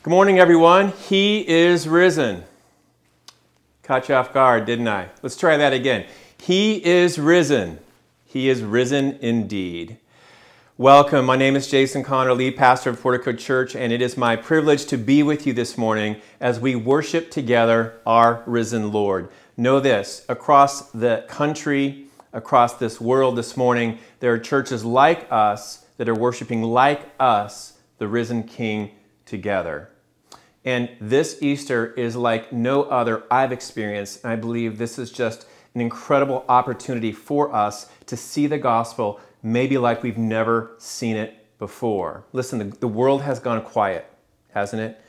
Good morning, everyone. He is risen. Caught you off guard, didn't I? Let's try that again. He is risen. He is risen indeed. Welcome. My name is Jason Connor, lead pastor of Portico Church, and it is my privilege to be with you this morning as we worship together our risen Lord. Know this across the country, across this world this morning, there are churches like us that are worshiping like us, the risen King, together. And this Easter is like no other I've experienced. And I believe this is just an incredible opportunity for us to see the gospel maybe like we've never seen it before. Listen, the, the world has gone quiet, hasn't it?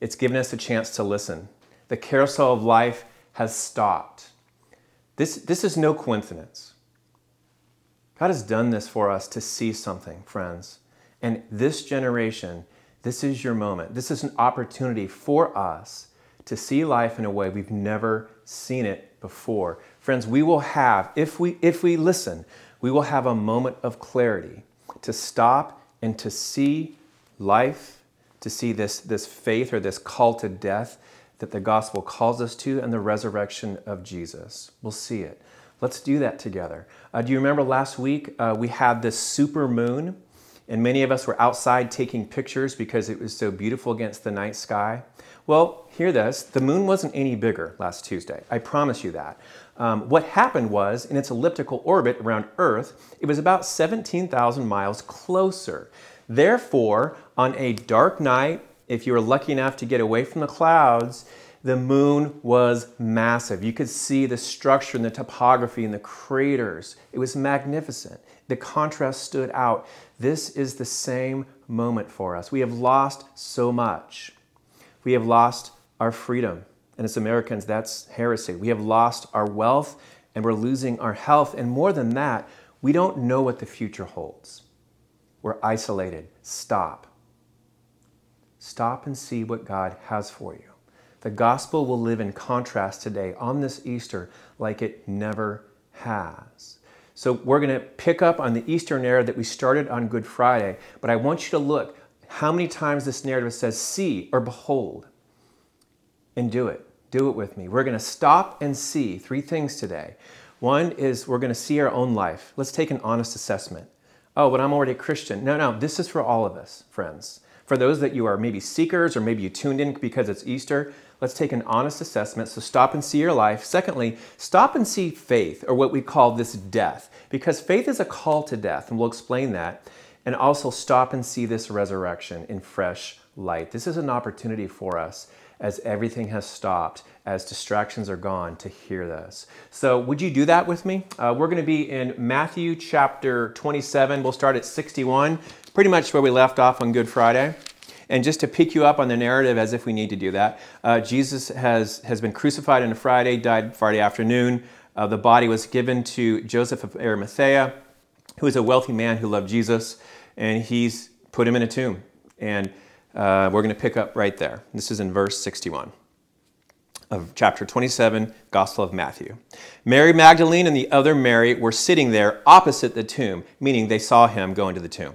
It's given us a chance to listen. The carousel of life has stopped. This, this is no coincidence. God has done this for us to see something, friends. And this generation this is your moment. This is an opportunity for us to see life in a way we've never seen it before. Friends, we will have, if we, if we listen, we will have a moment of clarity to stop and to see life, to see this, this faith or this call to death that the gospel calls us to and the resurrection of Jesus. We'll see it. Let's do that together. Uh, do you remember last week uh, we had this super moon? And many of us were outside taking pictures because it was so beautiful against the night sky. Well, hear this the moon wasn't any bigger last Tuesday. I promise you that. Um, what happened was, in its elliptical orbit around Earth, it was about 17,000 miles closer. Therefore, on a dark night, if you were lucky enough to get away from the clouds, the moon was massive. You could see the structure and the topography and the craters. It was magnificent. The contrast stood out. This is the same moment for us. We have lost so much. We have lost our freedom. And as Americans, that's heresy. We have lost our wealth and we're losing our health. And more than that, we don't know what the future holds. We're isolated. Stop. Stop and see what God has for you. The gospel will live in contrast today on this Easter like it never has. So we're going to pick up on the Easter narrative that we started on Good Friday, but I want you to look how many times this narrative says see or behold and do it. Do it with me. We're going to stop and see three things today. One is we're going to see our own life. Let's take an honest assessment. Oh, but I'm already a Christian. No, no, this is for all of us, friends. For those that you are maybe seekers or maybe you tuned in because it's Easter, let's take an honest assessment. So stop and see your life. Secondly, stop and see faith, or what we call this death, because faith is a call to death, and we'll explain that. And also stop and see this resurrection in fresh light. This is an opportunity for us as everything has stopped, as distractions are gone, to hear this. So, would you do that with me? Uh, we're going to be in Matthew chapter 27. We'll start at 61, pretty much where we left off on Good Friday. And just to pick you up on the narrative, as if we need to do that, uh, Jesus has, has been crucified on a Friday, died Friday afternoon. Uh, the body was given to Joseph of Arimathea, who is a wealthy man who loved Jesus, and he's put him in a tomb. And uh, we're going to pick up right there. This is in verse 61 of chapter 27, Gospel of Matthew. Mary Magdalene and the other Mary were sitting there opposite the tomb, meaning they saw him go into the tomb.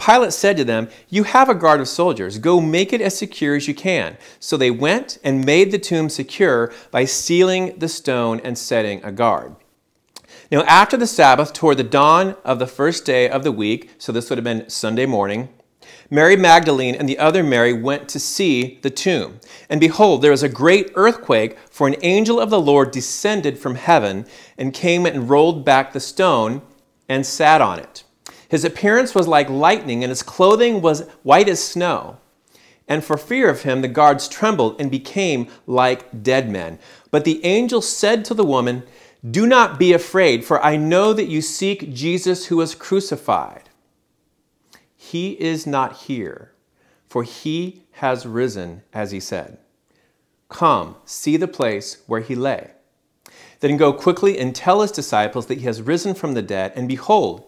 Pilate said to them, You have a guard of soldiers. Go make it as secure as you can. So they went and made the tomb secure by sealing the stone and setting a guard. Now, after the Sabbath, toward the dawn of the first day of the week, so this would have been Sunday morning, Mary Magdalene and the other Mary went to see the tomb. And behold, there was a great earthquake, for an angel of the Lord descended from heaven and came and rolled back the stone and sat on it. His appearance was like lightning, and his clothing was white as snow. And for fear of him, the guards trembled and became like dead men. But the angel said to the woman, Do not be afraid, for I know that you seek Jesus who was crucified. He is not here, for he has risen, as he said. Come, see the place where he lay. Then go quickly and tell his disciples that he has risen from the dead, and behold,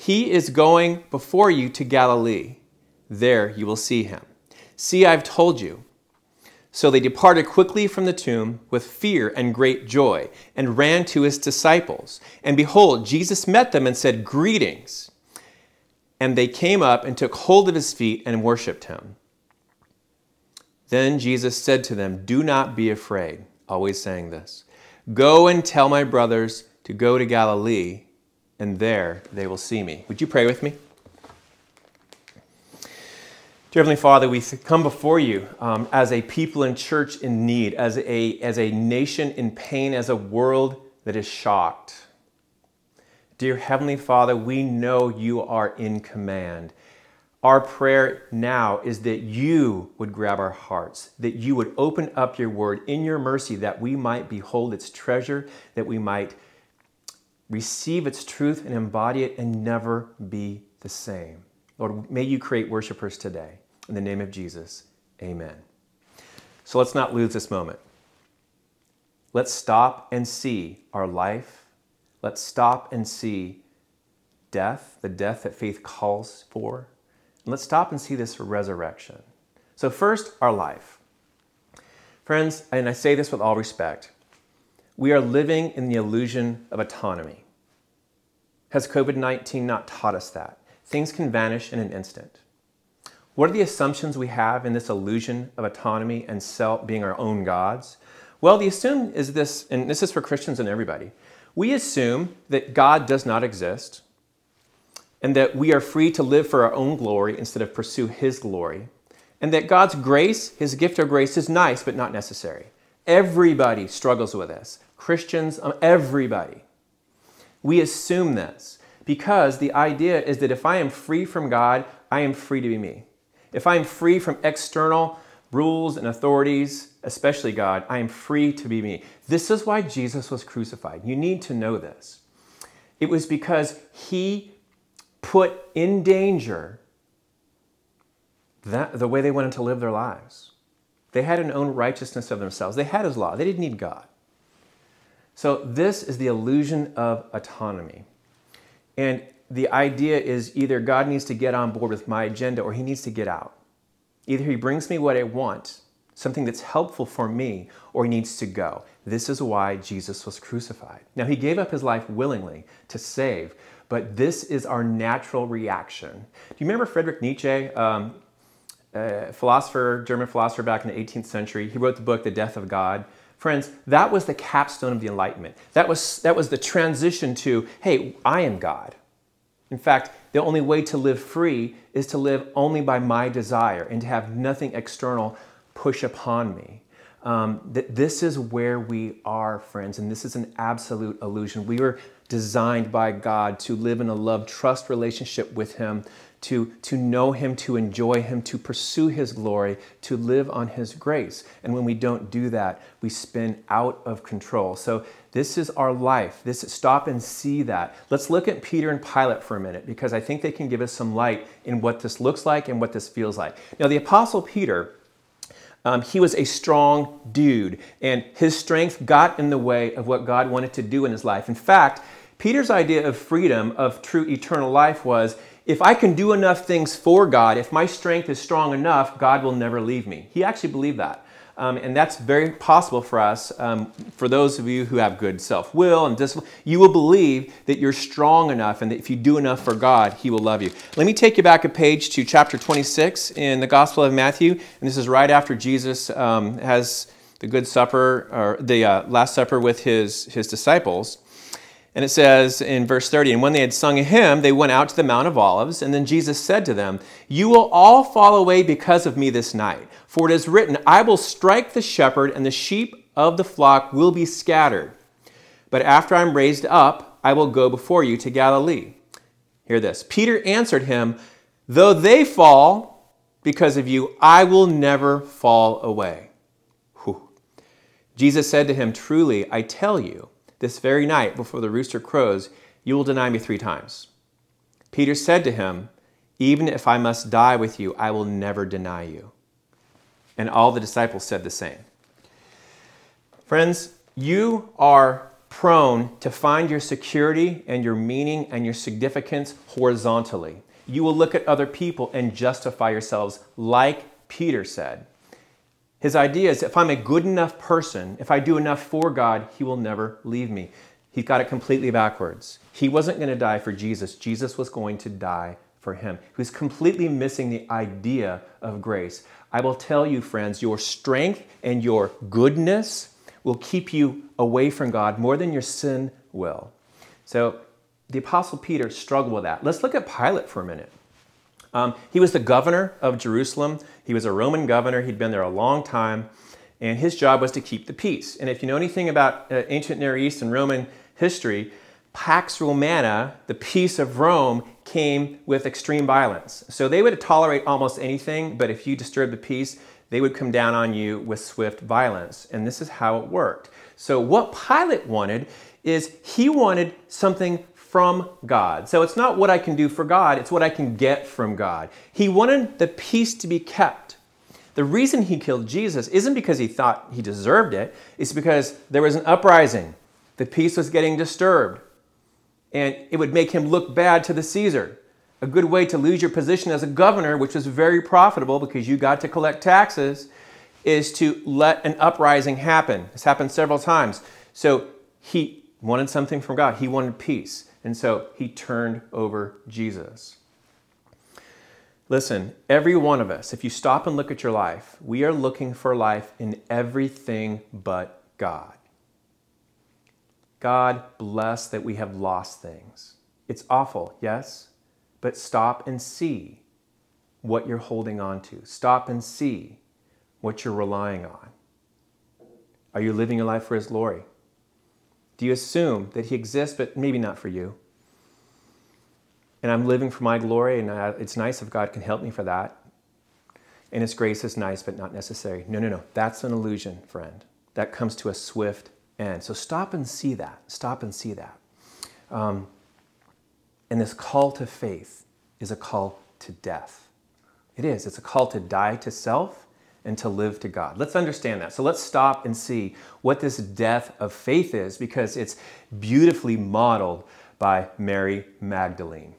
he is going before you to Galilee. There you will see him. See, I've told you. So they departed quickly from the tomb with fear and great joy, and ran to his disciples. And behold, Jesus met them and said, Greetings. And they came up and took hold of his feet and worshipped him. Then Jesus said to them, Do not be afraid. Always saying this. Go and tell my brothers to go to Galilee, and there they will see me. Would you pray with me? Dear Heavenly Father, we come before you um, as a people and church in need, as a, as a nation in pain, as a world that is shocked. Dear Heavenly Father, we know you are in command. Our prayer now is that you would grab our hearts, that you would open up your word in your mercy, that we might behold its treasure, that we might receive its truth and embody it and never be the same. Lord, may you create worshipers today. In the name of Jesus, amen. So let's not lose this moment. Let's stop and see our life. Let's stop and see death, the death that faith calls for. And Let's stop and see this resurrection. So, first, our life. Friends, and I say this with all respect, we are living in the illusion of autonomy. Has COVID 19 not taught us that? Things can vanish in an instant. What are the assumptions we have in this illusion of autonomy and self being our own gods? Well, the assumption is this, and this is for Christians and everybody. We assume that God does not exist, and that we are free to live for our own glory instead of pursue His glory, and that God's grace, His gift of grace, is nice but not necessary. Everybody struggles with this. Christians, um, everybody. We assume this because the idea is that if I am free from God, I am free to be me. If I am free from external rules and authorities, especially God, I am free to be me. This is why Jesus was crucified. You need to know this. It was because he put in danger that, the way they wanted to live their lives. They had an own righteousness of themselves. They had his law. They didn't need God. So this is the illusion of autonomy. And the idea is either God needs to get on board with my agenda or he needs to get out. Either he brings me what I want, something that's helpful for me, or he needs to go. This is why Jesus was crucified. Now, he gave up his life willingly to save, but this is our natural reaction. Do you remember Friedrich Nietzsche, um, a philosopher, German philosopher back in the 18th century? He wrote the book, The Death of God. Friends, that was the capstone of the Enlightenment. That was, that was the transition to, hey, I am God. In fact, the only way to live free is to live only by my desire and to have nothing external push upon me. Um, that this is where we are, friends, and this is an absolute illusion. We were designed by God to live in a love trust relationship with Him, to, to know Him, to enjoy Him, to pursue His glory, to live on His grace. And when we don't do that, we spin out of control. So this is our life. This stop and see that. Let's look at Peter and Pilate for a minute because I think they can give us some light in what this looks like and what this feels like. Now, the Apostle Peter. Um, he was a strong dude, and his strength got in the way of what God wanted to do in his life. In fact, Peter's idea of freedom, of true eternal life, was if I can do enough things for God, if my strength is strong enough, God will never leave me. He actually believed that. Um, and that's very possible for us. Um, for those of you who have good self will and discipline, you will believe that you're strong enough and that if you do enough for God, He will love you. Let me take you back a page to chapter 26 in the Gospel of Matthew. And this is right after Jesus um, has the Good Supper, or the uh, Last Supper with his, his disciples. And it says in verse 30, and when they had sung a hymn, they went out to the Mount of Olives. And then Jesus said to them, You will all fall away because of me this night. For it is written, I will strike the shepherd, and the sheep of the flock will be scattered. But after I'm raised up, I will go before you to Galilee. Hear this. Peter answered him, Though they fall because of you, I will never fall away. Whew. Jesus said to him, Truly, I tell you, this very night, before the rooster crows, you will deny me three times. Peter said to him, Even if I must die with you, I will never deny you. And all the disciples said the same. Friends, you are prone to find your security and your meaning and your significance horizontally. You will look at other people and justify yourselves, like Peter said. His idea is if I'm a good enough person, if I do enough for God, He will never leave me. He's got it completely backwards. He wasn't going to die for Jesus, Jesus was going to die for him. He was completely missing the idea of grace. I will tell you, friends, your strength and your goodness will keep you away from God more than your sin will. So the Apostle Peter struggled with that. Let's look at Pilate for a minute. Um, he was the governor of Jerusalem. He was a Roman governor. He'd been there a long time, and his job was to keep the peace. And if you know anything about uh, ancient Near East and Roman history, Pax Romana, the peace of Rome, came with extreme violence. So they would tolerate almost anything, but if you disturbed the peace, they would come down on you with swift violence. And this is how it worked. So, what Pilate wanted is he wanted something from God. So, it's not what I can do for God, it's what I can get from God. He wanted the peace to be kept. The reason he killed Jesus isn't because he thought he deserved it, it's because there was an uprising. The peace was getting disturbed, and it would make him look bad to the Caesar a good way to lose your position as a governor, which was very profitable because you got to collect taxes, is to let an uprising happen. This happened several times. So he wanted something from God, he wanted peace. And so he turned over Jesus. Listen, every one of us, if you stop and look at your life, we are looking for life in everything but God. God bless that we have lost things. It's awful, yes? but stop and see what you're holding on to. Stop and see what you're relying on. Are you living your life for His glory? Do you assume that He exists, but maybe not for you? And I'm living for my glory, and it's nice if God can help me for that. And His grace is nice, but not necessary. No, no, no. That's an illusion, friend. That comes to a swift end. So stop and see that. Stop and see that. Um, and this call to faith is a call to death. It is. It's a call to die to self and to live to God. Let's understand that. So let's stop and see what this death of faith is because it's beautifully modeled by Mary Magdalene.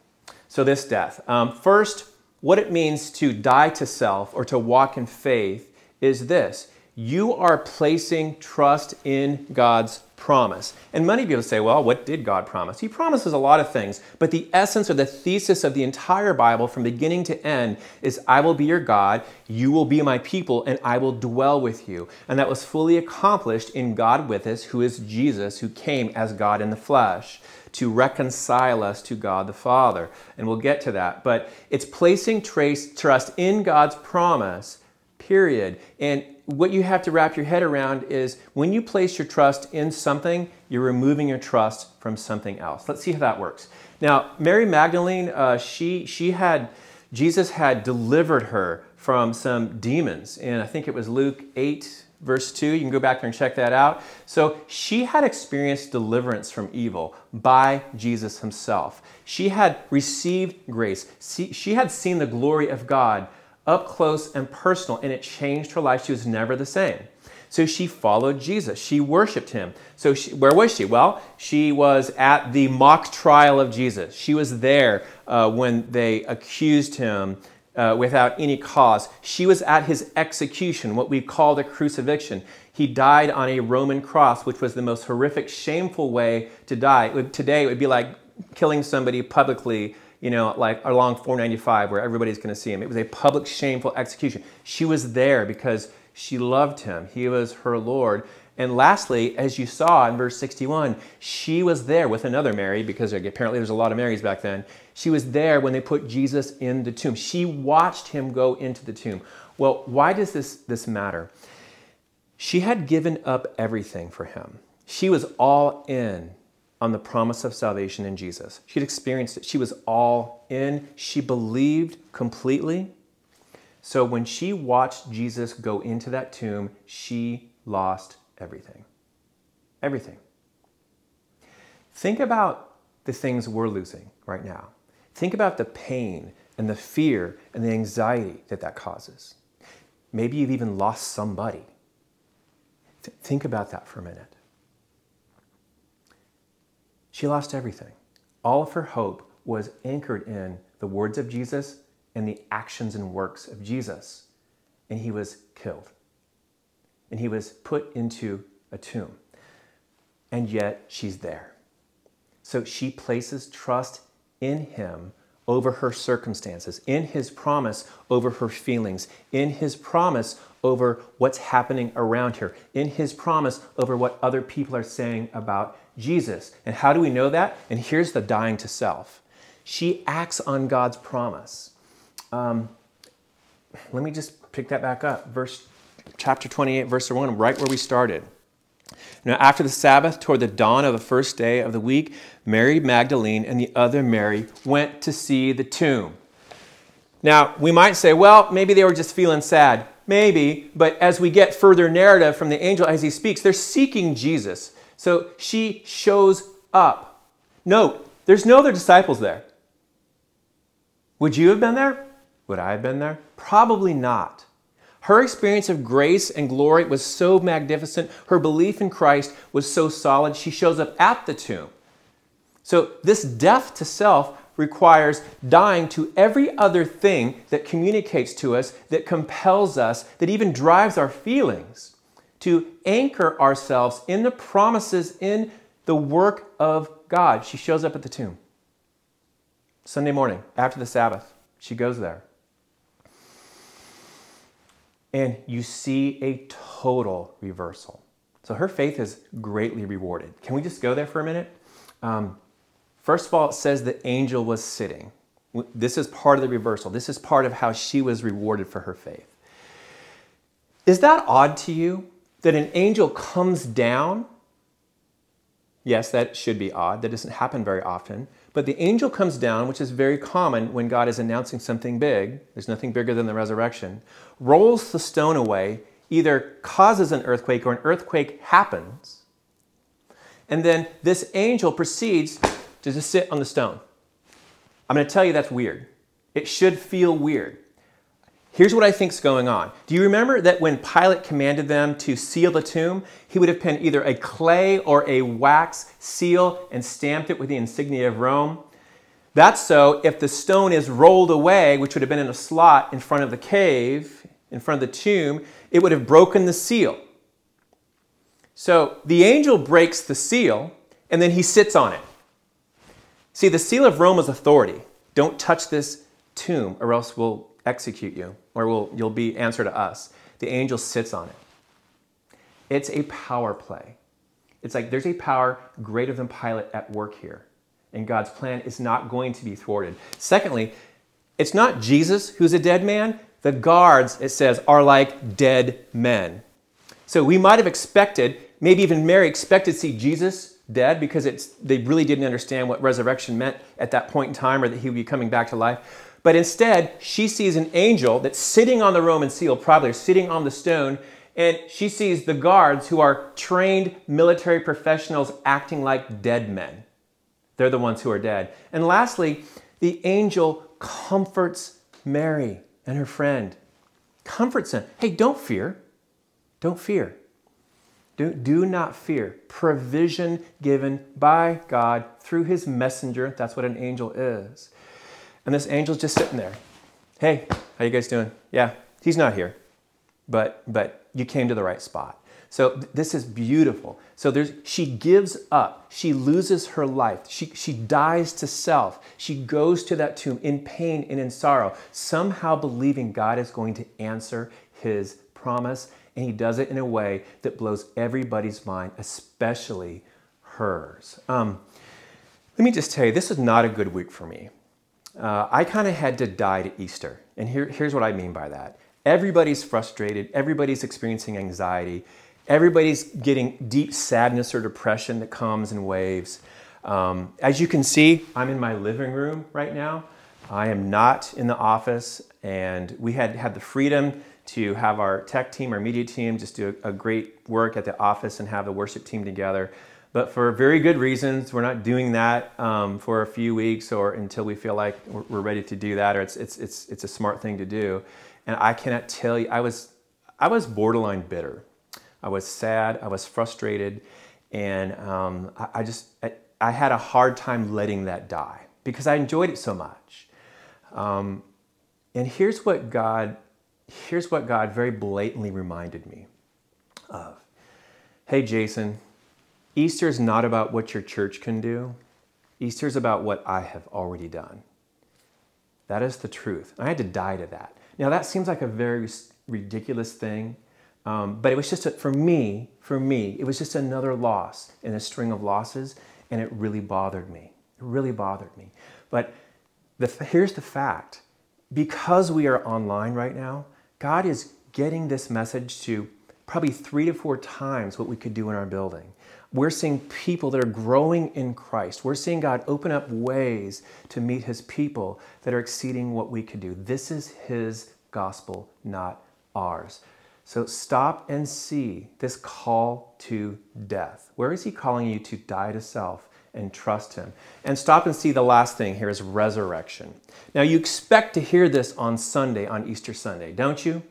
So, this death. Um, first, what it means to die to self or to walk in faith is this you are placing trust in God's promise. And many people say, well, what did God promise? He promises a lot of things, but the essence or the thesis of the entire Bible from beginning to end is I will be your God, you will be my people, and I will dwell with you. And that was fully accomplished in God with us, who is Jesus, who came as God in the flesh to reconcile us to God the Father. And we'll get to that. But it's placing trace, trust in God's promise, period. And what you have to wrap your head around is when you place your trust in something, you're removing your trust from something else. Let's see how that works. Now, Mary Magdalene, uh, she she had Jesus had delivered her from some demons, and I think it was Luke eight verse 2. You can go back there and check that out. So she had experienced deliverance from evil by Jesus himself. She had received grace. She had seen the glory of God up close and personal, and it changed her life. She was never the same. So she followed Jesus. She worshiped him. So she, where was she? Well, she was at the mock trial of Jesus. She was there uh, when they accused him uh, without any cause. She was at his execution, what we call the crucifixion. He died on a Roman cross, which was the most horrific, shameful way to die. Today, it would be like killing somebody publicly you know, like along 495 where everybody's going to see him. It was a public, shameful execution. She was there because she loved him. He was her Lord. And lastly, as you saw in verse 61, she was there with another Mary, because apparently there's a lot of Marys back then. She was there when they put Jesus in the tomb. She watched him go into the tomb. Well, why does this, this matter? She had given up everything for him. She was all in on the promise of salvation in Jesus. She'd experienced it. She was all in. She believed completely. So when she watched Jesus go into that tomb, she lost everything. Everything. Think about the things we're losing right now. Think about the pain and the fear and the anxiety that that causes. Maybe you've even lost somebody. Th- think about that for a minute. She lost everything. All of her hope was anchored in the words of Jesus and the actions and works of Jesus. And he was killed. And he was put into a tomb. And yet she's there. So she places trust in him over her circumstances, in his promise over her feelings, in his promise over what's happening around her, in his promise over what other people are saying about Jesus. And how do we know that? And here's the dying to self. She acts on God's promise. Um, let me just pick that back up. Verse chapter 28, verse 1, right where we started. Now, after the Sabbath, toward the dawn of the first day of the week, Mary Magdalene and the other Mary went to see the tomb. Now, we might say, well, maybe they were just feeling sad. Maybe, but as we get further narrative from the angel as he speaks, they're seeking Jesus. So she shows up. Note, there's no other disciples there. Would you have been there? Would I have been there? Probably not. Her experience of grace and glory was so magnificent. Her belief in Christ was so solid. She shows up at the tomb. So, this death to self requires dying to every other thing that communicates to us, that compels us, that even drives our feelings to anchor ourselves in the promises, in the work of God. She shows up at the tomb. Sunday morning, after the Sabbath, she goes there. And you see a total reversal. So her faith is greatly rewarded. Can we just go there for a minute? Um, first of all, it says the angel was sitting. This is part of the reversal. This is part of how she was rewarded for her faith. Is that odd to you? That an angel comes down. Yes, that should be odd. That doesn't happen very often. But the angel comes down, which is very common when God is announcing something big. There's nothing bigger than the resurrection. Rolls the stone away, either causes an earthquake or an earthquake happens. And then this angel proceeds to just sit on the stone. I'm going to tell you that's weird. It should feel weird. Here's what I think is going on. Do you remember that when Pilate commanded them to seal the tomb, he would have penned either a clay or a wax seal and stamped it with the insignia of Rome? That's so if the stone is rolled away, which would have been in a slot in front of the cave, in front of the tomb, it would have broken the seal. So the angel breaks the seal and then he sits on it. See, the seal of Rome is authority. Don't touch this tomb or else we'll execute you or will you'll be answer to us. The angel sits on it. It's a power play. It's like there's a power greater than Pilate at work here. And God's plan is not going to be thwarted. Secondly, it's not Jesus who's a dead man. The guards, it says, are like dead men. So we might have expected, maybe even Mary expected to see Jesus dead because it's, they really didn't understand what resurrection meant at that point in time or that he would be coming back to life. But instead, she sees an angel that's sitting on the Roman seal, probably sitting on the stone, and she sees the guards who are trained military professionals acting like dead men. They're the ones who are dead. And lastly, the angel comforts Mary and her friend. Comforts them. Hey, don't fear. Don't fear. Do, do not fear. Provision given by God through his messenger. That's what an angel is. And this angel's just sitting there. Hey, how you guys doing? Yeah, he's not here. But but you came to the right spot. So th- this is beautiful. So there's she gives up. She loses her life. She she dies to self. She goes to that tomb in pain and in sorrow, somehow believing God is going to answer his promise, and he does it in a way that blows everybody's mind, especially hers. Um, let me just tell you, this is not a good week for me uh, I kind of had to die to Easter. And here, here's what I mean by that everybody's frustrated, everybody's experiencing anxiety, everybody's getting deep sadness or depression that comes in waves. Um, as you can see, I'm in my living room right now. I am not in the office, and we had had the freedom to have our tech team, our media team, just do a, a great work at the office and have the worship team together. But for very good reasons, we're not doing that um, for a few weeks or until we feel like we're ready to do that, or it's, it's, it's, it's a smart thing to do. And I cannot tell you, I was, I was borderline bitter. I was sad, I was frustrated, and um, I, I, just I, I, had a hard time letting that die because I enjoyed it so much. Um, and here's what God, here's what God very blatantly reminded me of. Hey, Jason, Easter is not about what your church can do. Easter is about what I have already done. That is the truth. I had to die to that. Now, that seems like a very ridiculous thing, um, but it was just, a, for me, for me, it was just another loss in a string of losses, and it really bothered me. It really bothered me. But the, here's the fact because we are online right now, God is getting this message to probably three to four times what we could do in our building. We're seeing people that are growing in Christ. We're seeing God open up ways to meet his people that are exceeding what we could do. This is his gospel, not ours. So stop and see this call to death. Where is he calling you to die to self and trust him? And stop and see the last thing here is resurrection. Now, you expect to hear this on Sunday, on Easter Sunday, don't you?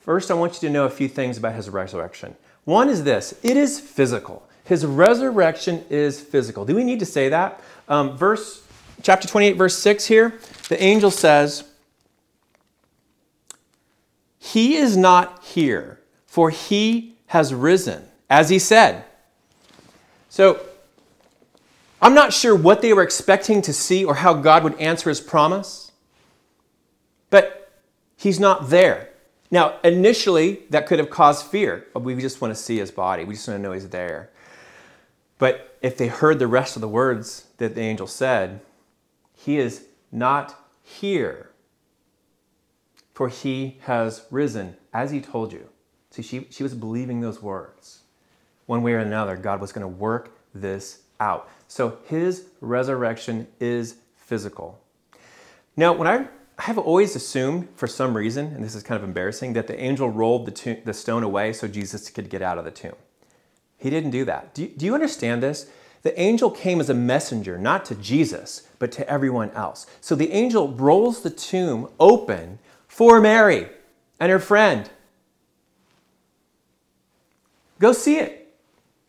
First, I want you to know a few things about his resurrection. One is this it is physical. His resurrection is physical. Do we need to say that? Um, verse chapter 28, verse 6 here, the angel says, He is not here, for he has risen, as he said. So, I'm not sure what they were expecting to see or how God would answer his promise, but he's not there. Now, initially, that could have caused fear. But we just want to see his body, we just want to know he's there. But if they heard the rest of the words that the angel said, He is not here, for he has risen, as he told you. See, she, she was believing those words. One way or another, God was going to work this out. So his resurrection is physical. Now, when I, I have always assumed, for some reason, and this is kind of embarrassing, that the angel rolled the, tomb, the stone away so Jesus could get out of the tomb. He didn't do that. Do you, do you understand this? The angel came as a messenger, not to Jesus, but to everyone else. So the angel rolls the tomb open for Mary and her friend. Go see it.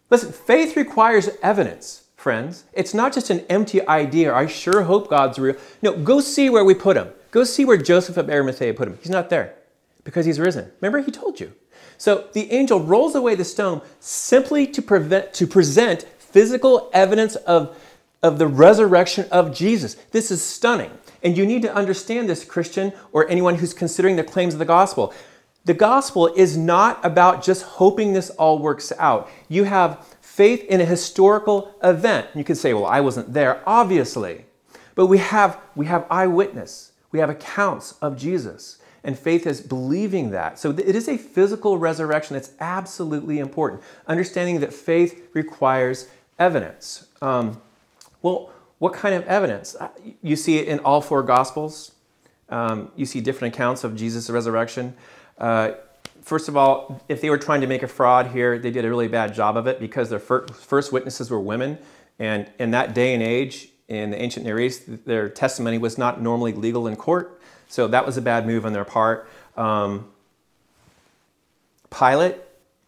Listen, faith requires evidence, friends. It's not just an empty idea. I sure hope God's real. No, go see where we put him. Go see where Joseph of Arimathea put him. He's not there because he's risen. Remember, he told you. So the angel rolls away the stone simply to, prevent, to present physical evidence of, of the resurrection of Jesus. This is stunning. And you need to understand this, Christian, or anyone who's considering the claims of the gospel. The gospel is not about just hoping this all works out. You have faith in a historical event. You can say, well, I wasn't there, obviously. But we have, we have eyewitness, we have accounts of Jesus. And faith is believing that. So it is a physical resurrection that's absolutely important. Understanding that faith requires evidence. Um, well, what kind of evidence? Uh, you see it in all four Gospels. Um, you see different accounts of Jesus' resurrection. Uh, first of all, if they were trying to make a fraud here, they did a really bad job of it because their first witnesses were women. And in that day and age, in the ancient Near East, their testimony was not normally legal in court. So that was a bad move on their part. Um, Pilate,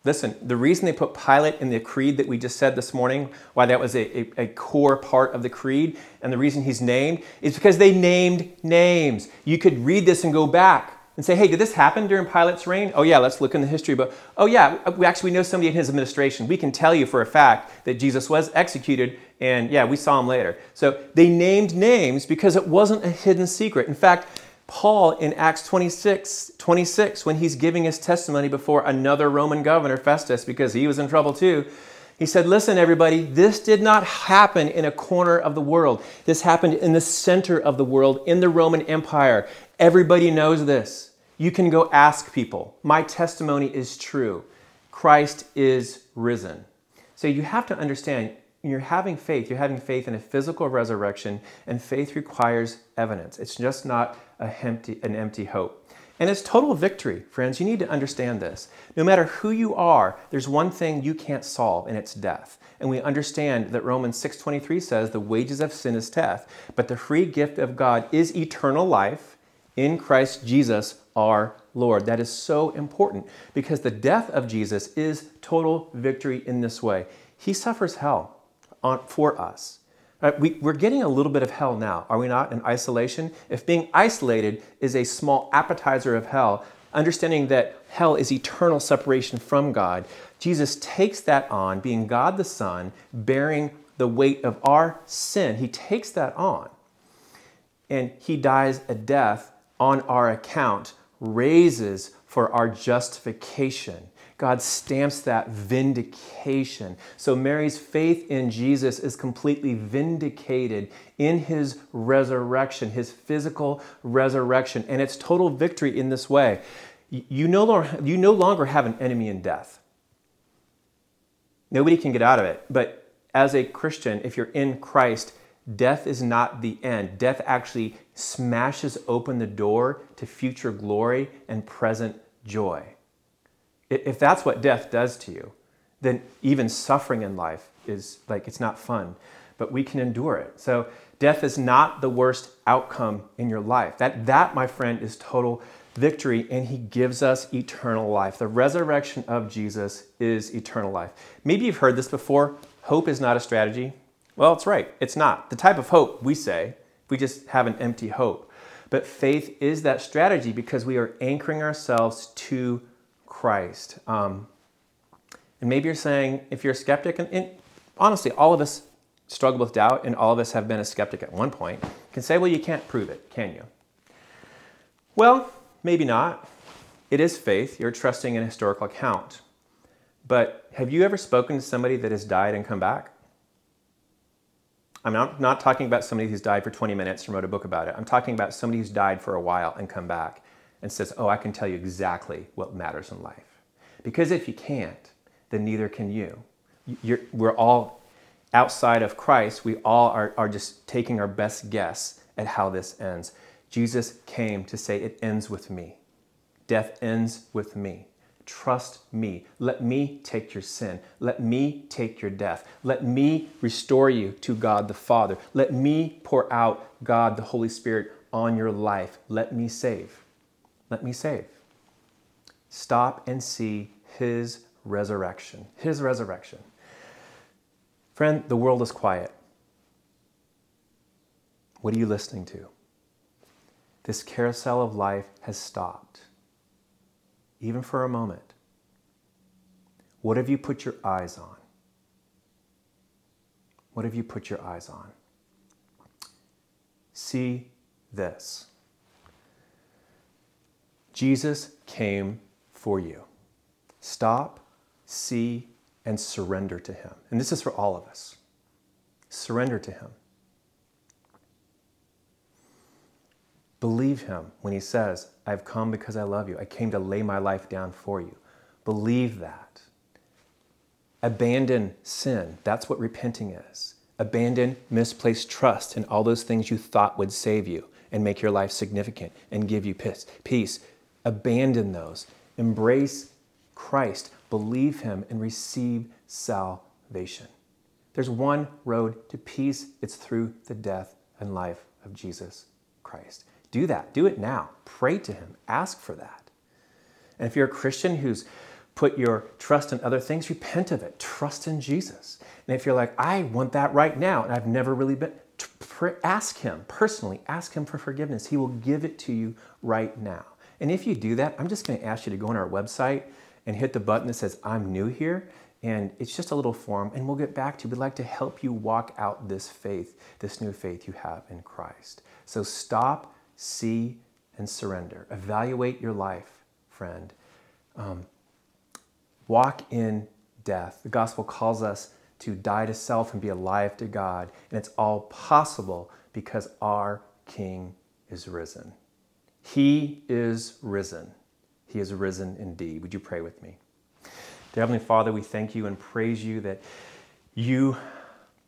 listen, the reason they put Pilate in the creed that we just said this morning, why that was a, a, a, core part of the creed, and the reason he's named, is because they named names. You could read this and go back and say, hey, did this happen during Pilate's reign? Oh, yeah, let's look in the history. book. oh, yeah, we actually know somebody in his administration. We can tell you for a fact that Jesus was executed, and yeah, we saw him later. So they named names because it wasn't a hidden secret. In fact, Paul in Acts 26, 26, when he's giving his testimony before another Roman governor, Festus, because he was in trouble too, he said, Listen, everybody, this did not happen in a corner of the world. This happened in the center of the world, in the Roman Empire. Everybody knows this. You can go ask people. My testimony is true. Christ is risen. So you have to understand you're having faith, you're having faith in a physical resurrection, and faith requires evidence. It's just not empty, an empty hope. And it's total victory, friends. You need to understand this. No matter who you are, there's one thing you can't solve, and it's death. And we understand that Romans 6:23 says the wages of sin is death, but the free gift of God is eternal life in Christ Jesus our Lord. That is so important because the death of Jesus is total victory in this way. He suffers hell for us. Right? We, we're getting a little bit of hell now, are we not, in isolation? If being isolated is a small appetizer of hell, understanding that hell is eternal separation from God, Jesus takes that on, being God the Son, bearing the weight of our sin. He takes that on. And he dies a death on our account, raises for our justification. God stamps that vindication. So Mary's faith in Jesus is completely vindicated in his resurrection, his physical resurrection, and it's total victory in this way. You no longer, you no longer have an enemy in death. Nobody can get out of it. But as a Christian, if you're in Christ, death is not the end. Death actually smashes open the door to future glory and present joy. If that's what death does to you, then even suffering in life is like it's not fun, but we can endure it. So death is not the worst outcome in your life. That that my friend is total victory and he gives us eternal life. The resurrection of Jesus is eternal life. Maybe you've heard this before. Hope is not a strategy. Well, it's right. It's not. The type of hope we say, we just have an empty hope. But faith is that strategy because we are anchoring ourselves to Christ. Um, and maybe you're saying, if you're a skeptic, and, and, honestly, all of us struggle with doubt, and all of us have been a skeptic at one point, can say, well, you can't prove it, can you? Well, maybe not. It is faith. You're trusting an historical account. But have you ever spoken to somebody that has died and come back? I'm not, not talking about somebody who's died for 20 minutes and wrote a book about it. I'm talking about somebody who's died for a while and come back and says, Oh, I can tell you exactly what matters in life. Because if you can't, then neither can you. You're, we're all outside of Christ, we all are, are just taking our best guess at how this ends. Jesus came to say, It ends with me. Death ends with me. Trust me. Let me take your sin. Let me take your death. Let me restore you to God the Father. Let me pour out God the Holy Spirit on your life. Let me save. Let me save. Stop and see His resurrection. His resurrection. Friend, the world is quiet. What are you listening to? This carousel of life has stopped even for a moment, what have you put your eyes on? What have you put your eyes on? See this Jesus came for you. Stop, see, and surrender to Him. And this is for all of us. Surrender to Him. Believe him when he says, I've come because I love you. I came to lay my life down for you. Believe that. Abandon sin. That's what repenting is. Abandon misplaced trust in all those things you thought would save you and make your life significant and give you peace. Abandon those. Embrace Christ. Believe him and receive salvation. There's one road to peace. It's through the death and life of Jesus Christ. Do that. Do it now. Pray to Him. Ask for that. And if you're a Christian who's put your trust in other things, repent of it. Trust in Jesus. And if you're like, I want that right now, and I've never really been, ask Him personally, ask Him for forgiveness. He will give it to you right now. And if you do that, I'm just going to ask you to go on our website and hit the button that says, I'm new here. And it's just a little form, and we'll get back to you. We'd like to help you walk out this faith, this new faith you have in Christ. So stop see, and surrender. Evaluate your life, friend. Um, walk in death. The gospel calls us to die to self and be alive to God. And it's all possible because our King is risen. He is risen. He is risen indeed. Would you pray with me? Dear Heavenly Father, we thank you and praise you that you,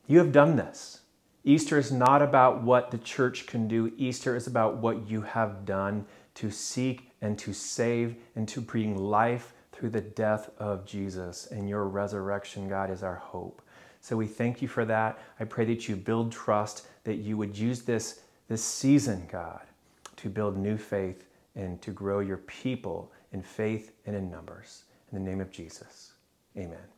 you have done this. Easter is not about what the church can do. Easter is about what you have done to seek and to save and to bring life through the death of Jesus. And your resurrection, God, is our hope. So we thank you for that. I pray that you build trust, that you would use this, this season, God, to build new faith and to grow your people in faith and in numbers. In the name of Jesus, amen.